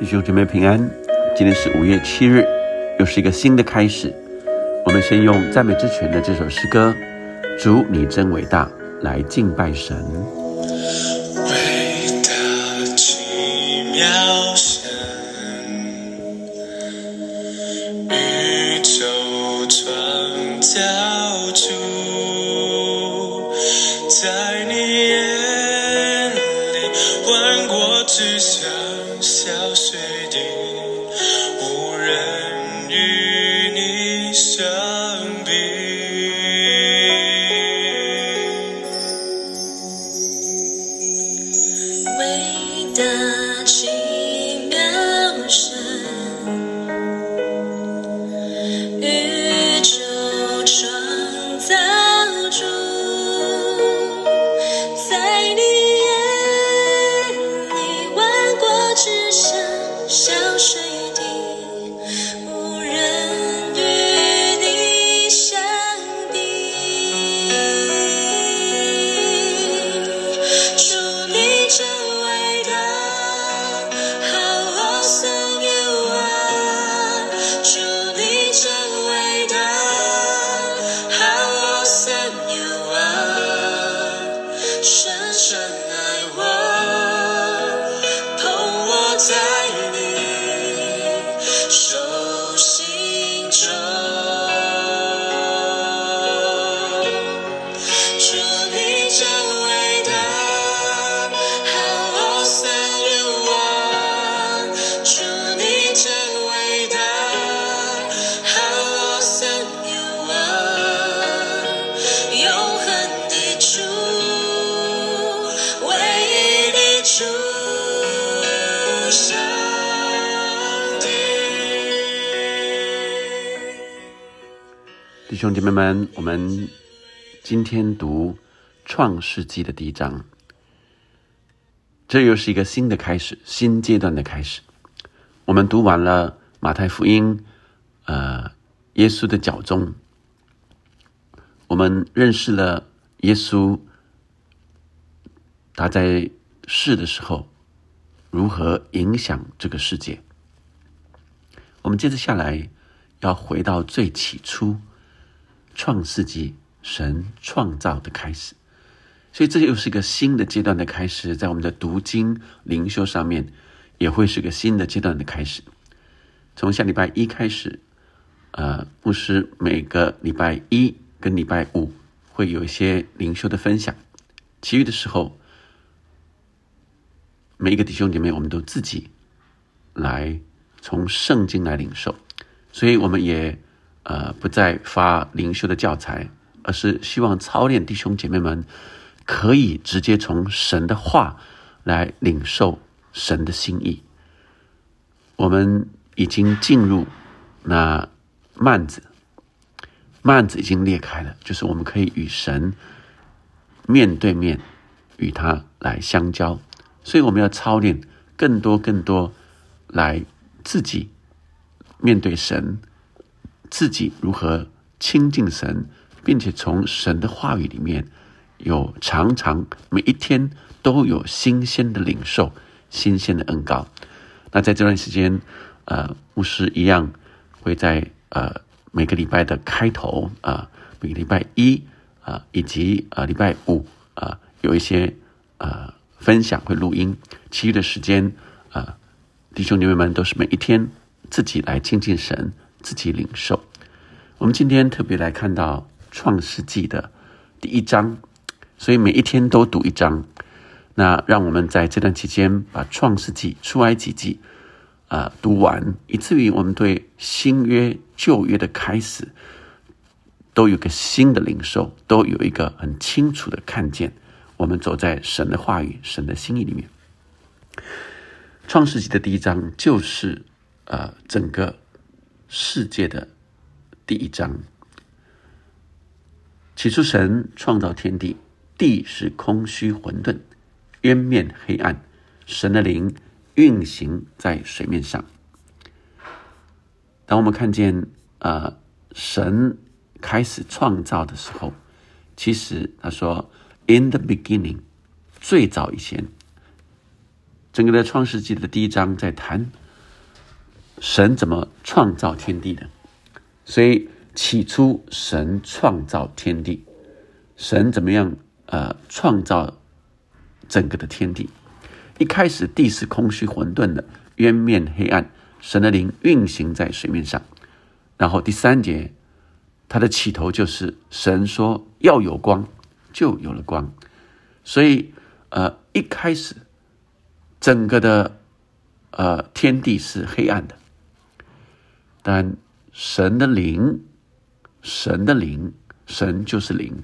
弟兄姐妹平安，今天是五月七日，又是一个新的开始。我们先用赞美之泉的这首诗歌《主你真伟大》来敬拜神。伟大奇妙神，宇宙创造主，在你眼里，万国之上，小水滴，深深爱兄姐妹们，我们今天读《创世纪》的第一章，这又是一个新的开始，新阶段的开始。我们读完了马太福音，呃，耶稣的脚踪，我们认识了耶稣，他在世的时候如何影响这个世界。我们接着下来要回到最起初。创世纪，神创造的开始，所以这又是一个新的阶段的开始。在我们的读经灵修上面，也会是个新的阶段的开始。从下礼拜一开始，呃，牧师每个礼拜一跟礼拜五会有一些灵修的分享，其余的时候，每一个弟兄姐妹，我们都自己来从圣经来领受，所以我们也。呃，不再发灵修的教材，而是希望操练弟兄姐妹们可以直接从神的话来领受神的心意。我们已经进入那幔子，幔子已经裂开了，就是我们可以与神面对面与他来相交。所以我们要操练更多更多来自己面对神。自己如何亲近神，并且从神的话语里面有常常每一天都有新鲜的领受、新鲜的恩膏。那在这段时间，呃，牧师一样会在呃每个礼拜的开头啊，每个礼拜一啊，以及啊礼拜五啊，有一些呃分享会录音。其余的时间啊，弟兄姐妹们都是每一天自己来亲近神。自己领受。我们今天特别来看到《创世纪》的第一章，所以每一天都读一章。那让我们在这段期间把《创世纪》《出埃及记》啊读完，以至于我们对新约、旧约的开始都有个新的领受，都有一个很清楚的看见。我们走在神的话语、神的心意里面。《创世纪》的第一章就是呃整个。世界的第一章，起初神创造天地，地是空虚混沌，渊面黑暗，神的灵运行在水面上。当我们看见呃神开始创造的时候，其实他说 “in the beginning”，最早以前，整个的创世纪的第一章在谈神怎么创造天地的？所以起初神创造天地，神怎么样？呃，创造整个的天地。一开始地是空虚混沌的，渊面黑暗，神的灵运行在水面上。然后第三节，它的起头就是神说要有光，就有了光。所以，呃，一开始整个的呃天地是黑暗的，但神的灵，神的灵，神就是灵，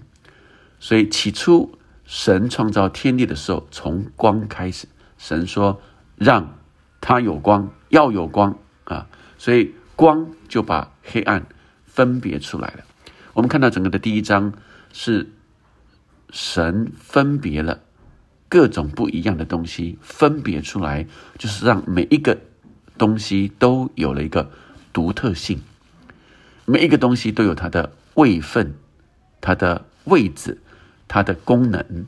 所以起初神创造天地的时候，从光开始，神说让它有光，要有光啊，所以光就把黑暗分别出来了。我们看到整个的第一章是神分别了各种不一样的东西，分别出来，就是让每一个东西都有了一个独特性。每一个东西都有它的位分、它的位置、它的功能，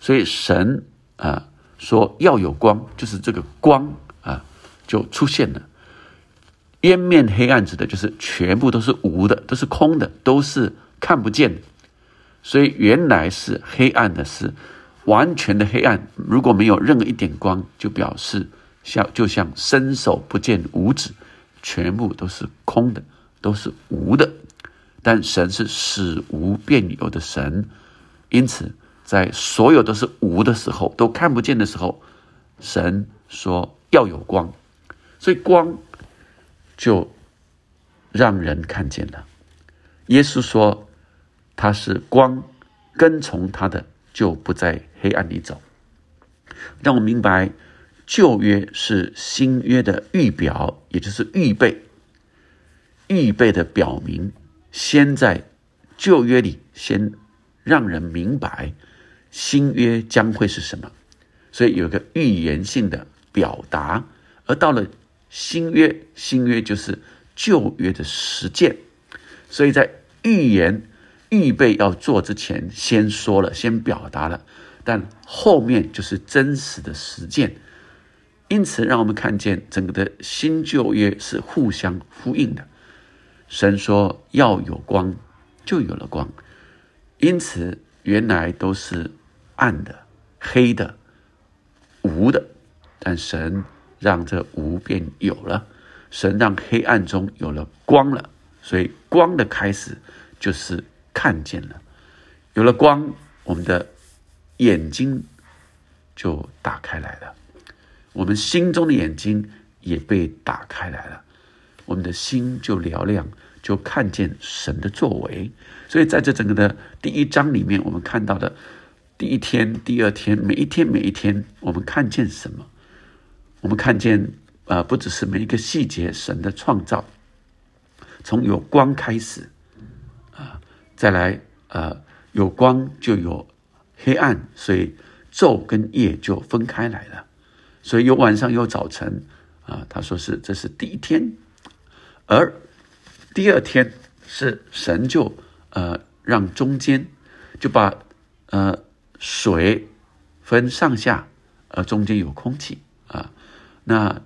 所以神啊说要有光，就是这个光啊就出现了。烟面黑暗指的就是全部都是无的，都是空的，都是看不见的。所以原来是黑暗的，是完全的黑暗。如果没有任何一点光，就表示像就像伸手不见五指，全部都是空的。都是无的，但神是使无变有的神，因此在所有都是无的时候，都看不见的时候，神说要有光，所以光就让人看见了。耶稣说他是光，跟从他的就不在黑暗里走。让我明白旧约是新约的预表，也就是预备。预备的表明，先在旧约里先让人明白新约将会是什么，所以有个预言性的表达。而到了新约，新约就是旧约的实践，所以在预言预备要做之前，先说了，先表达了，但后面就是真实的实践。因此，让我们看见整个的新旧约是互相呼应的。神说要有光，就有了光。因此，原来都是暗的、黑的、无的，但神让这无变有了。神让黑暗中有了光了，所以光的开始就是看见了。有了光，我们的眼睛就打开来了，我们心中的眼睛也被打开来了。我们的心就嘹亮，就看见神的作为。所以在这整个的第一章里面，我们看到的第一天、第二天，每一天、每一天，我们看见什么？我们看见，呃，不只是每一个细节，神的创造，从有光开始，啊，再来，呃，有光就有黑暗，所以昼跟夜就分开来了。所以有晚上，有早晨，啊，他说是这是第一天。而第二天是神就呃让中间就把呃水分上下，呃中间有空气啊，那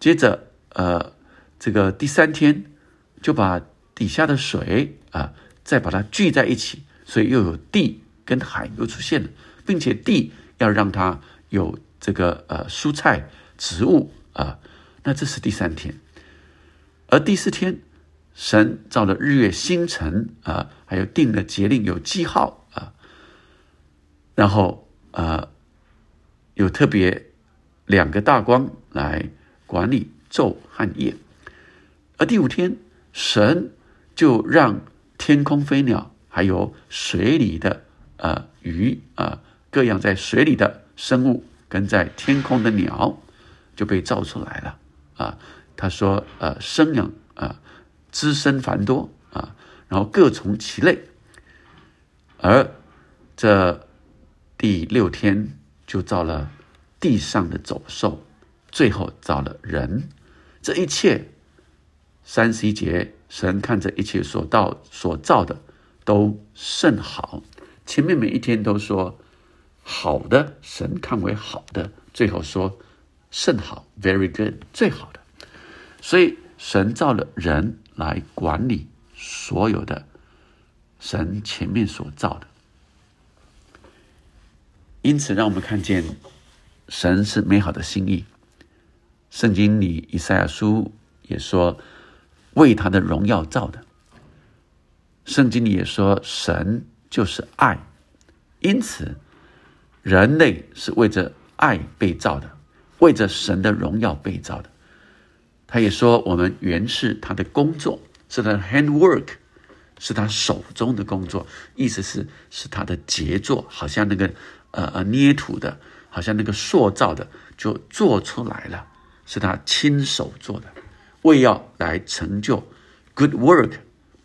接着呃这个第三天就把底下的水啊再把它聚在一起，所以又有地跟海又出现了，并且地要让它有这个呃蔬菜植物啊，那这是第三天。而第四天，神造了日月星辰啊，还有定了节令，有记号啊，然后呃，有特别两个大光来管理昼和夜。而第五天，神就让天空飞鸟，还有水里的呃鱼啊，各样在水里的生物，跟在天空的鸟就被造出来了啊。他说：“呃，生养啊，滋生繁多啊，然后各从其类。而这第六天就造了地上的走兽，最后造了人。这一切三十一节，神看着一切所到所造的都甚好。前面每一天都说好的，神看为好的，最后说甚好，very good，最好的。”所以神造了人来管理所有的神前面所造的。因此，让我们看见神是美好的心意。圣经里以赛亚书也说，为他的荣耀造的。圣经里也说，神就是爱，因此人类是为着爱被造的，为着神的荣耀被造的。他也说，我们原是他的工作，是他 handwork，是他手中的工作，意思是是他的杰作，好像那个呃呃捏土的，好像那个塑造的，就做出来了，是他亲手做的，为要来成就 good work，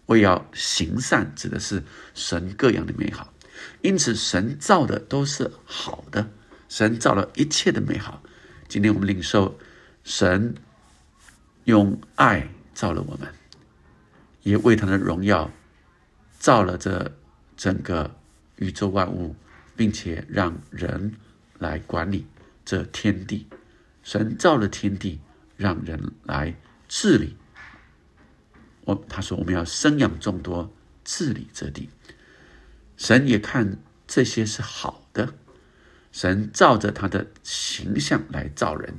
为要行善，指的是神各样的美好。因此，神造的都是好的，神造了一切的美好。今天我们领受神。用爱造了我们，也为他的荣耀造了这整个宇宙万物，并且让人来管理这天地。神造了天地，让人来治理。我他说我们要生养众多，治理这地。神也看这些是好的。神照着他的形象来造人，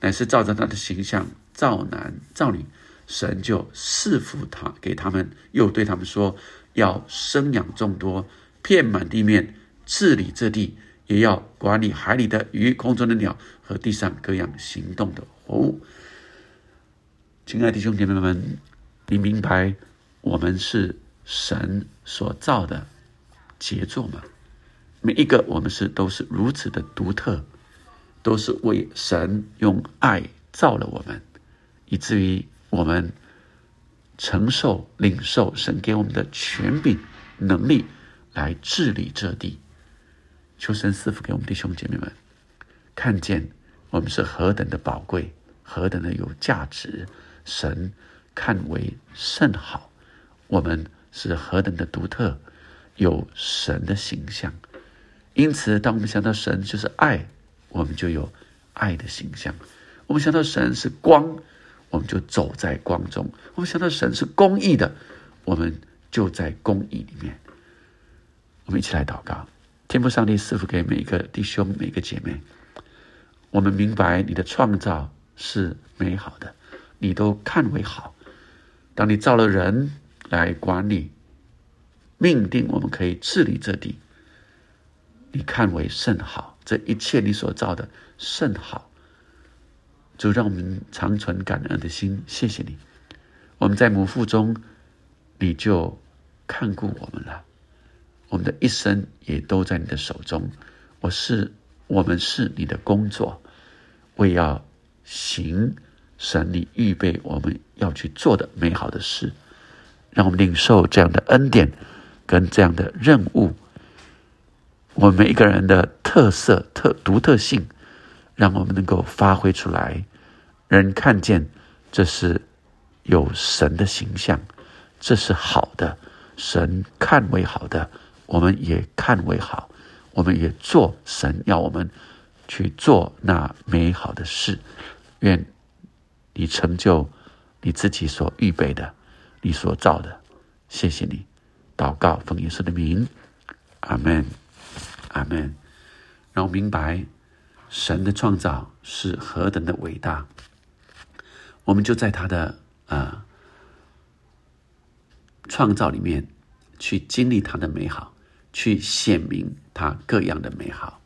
乃是照着他的形象。造男造女，神就赐福他给他们，又对他们说：要生养众多，遍满地面，治理这地，也要管理海里的鱼、空中的鸟和地上各样行动的活物。亲爱的弟兄姐妹们，你明白我们是神所造的杰作吗？每一个我们是都是如此的独特，都是为神用爱造了我们。以至于我们承受、领受神给我们的权柄、能力来治理这地。求神赐福给我们弟兄姐妹们，看见我们是何等的宝贵，何等的有价值，神看为甚好。我们是何等的独特，有神的形象。因此，当我们想到神就是爱，我们就有爱的形象。我们想到神是光。我们就走在光中。我们想到神是公义的，我们就在公义里面。我们一起来祷告，天父上帝赐福给每一个弟兄、每一个姐妹。我们明白你的创造是美好的，你都看为好。当你造了人来管理、命定，我们可以治理这地，你看为甚好。这一切你所造的甚好。就让我们长存感恩的心，谢谢你。我们在母腹中，你就看顾我们了。我们的一生也都在你的手中。我是，我们是你的工作，为要行神你预备我们要去做的美好的事。让我们领受这样的恩典跟这样的任务。我们每一个人的特色、特独特性，让我们能够发挥出来。人看见，这是有神的形象，这是好的，神看为好的，我们也看为好，我们也做神要我们去做那美好的事。愿你成就你自己所预备的，你所造的。谢谢你，祷告奉耶稣的名，阿门，阿门。让我明白神的创造是何等的伟大。我们就在他的啊创造里面去经历他的美好，去显明他各样的美好。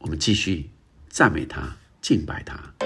我们继续赞美他，敬拜他。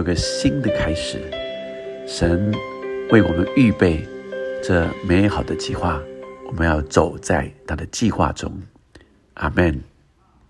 有个新的开始，神为我们预备这美好的计划，我们要走在他的计划中。阿门。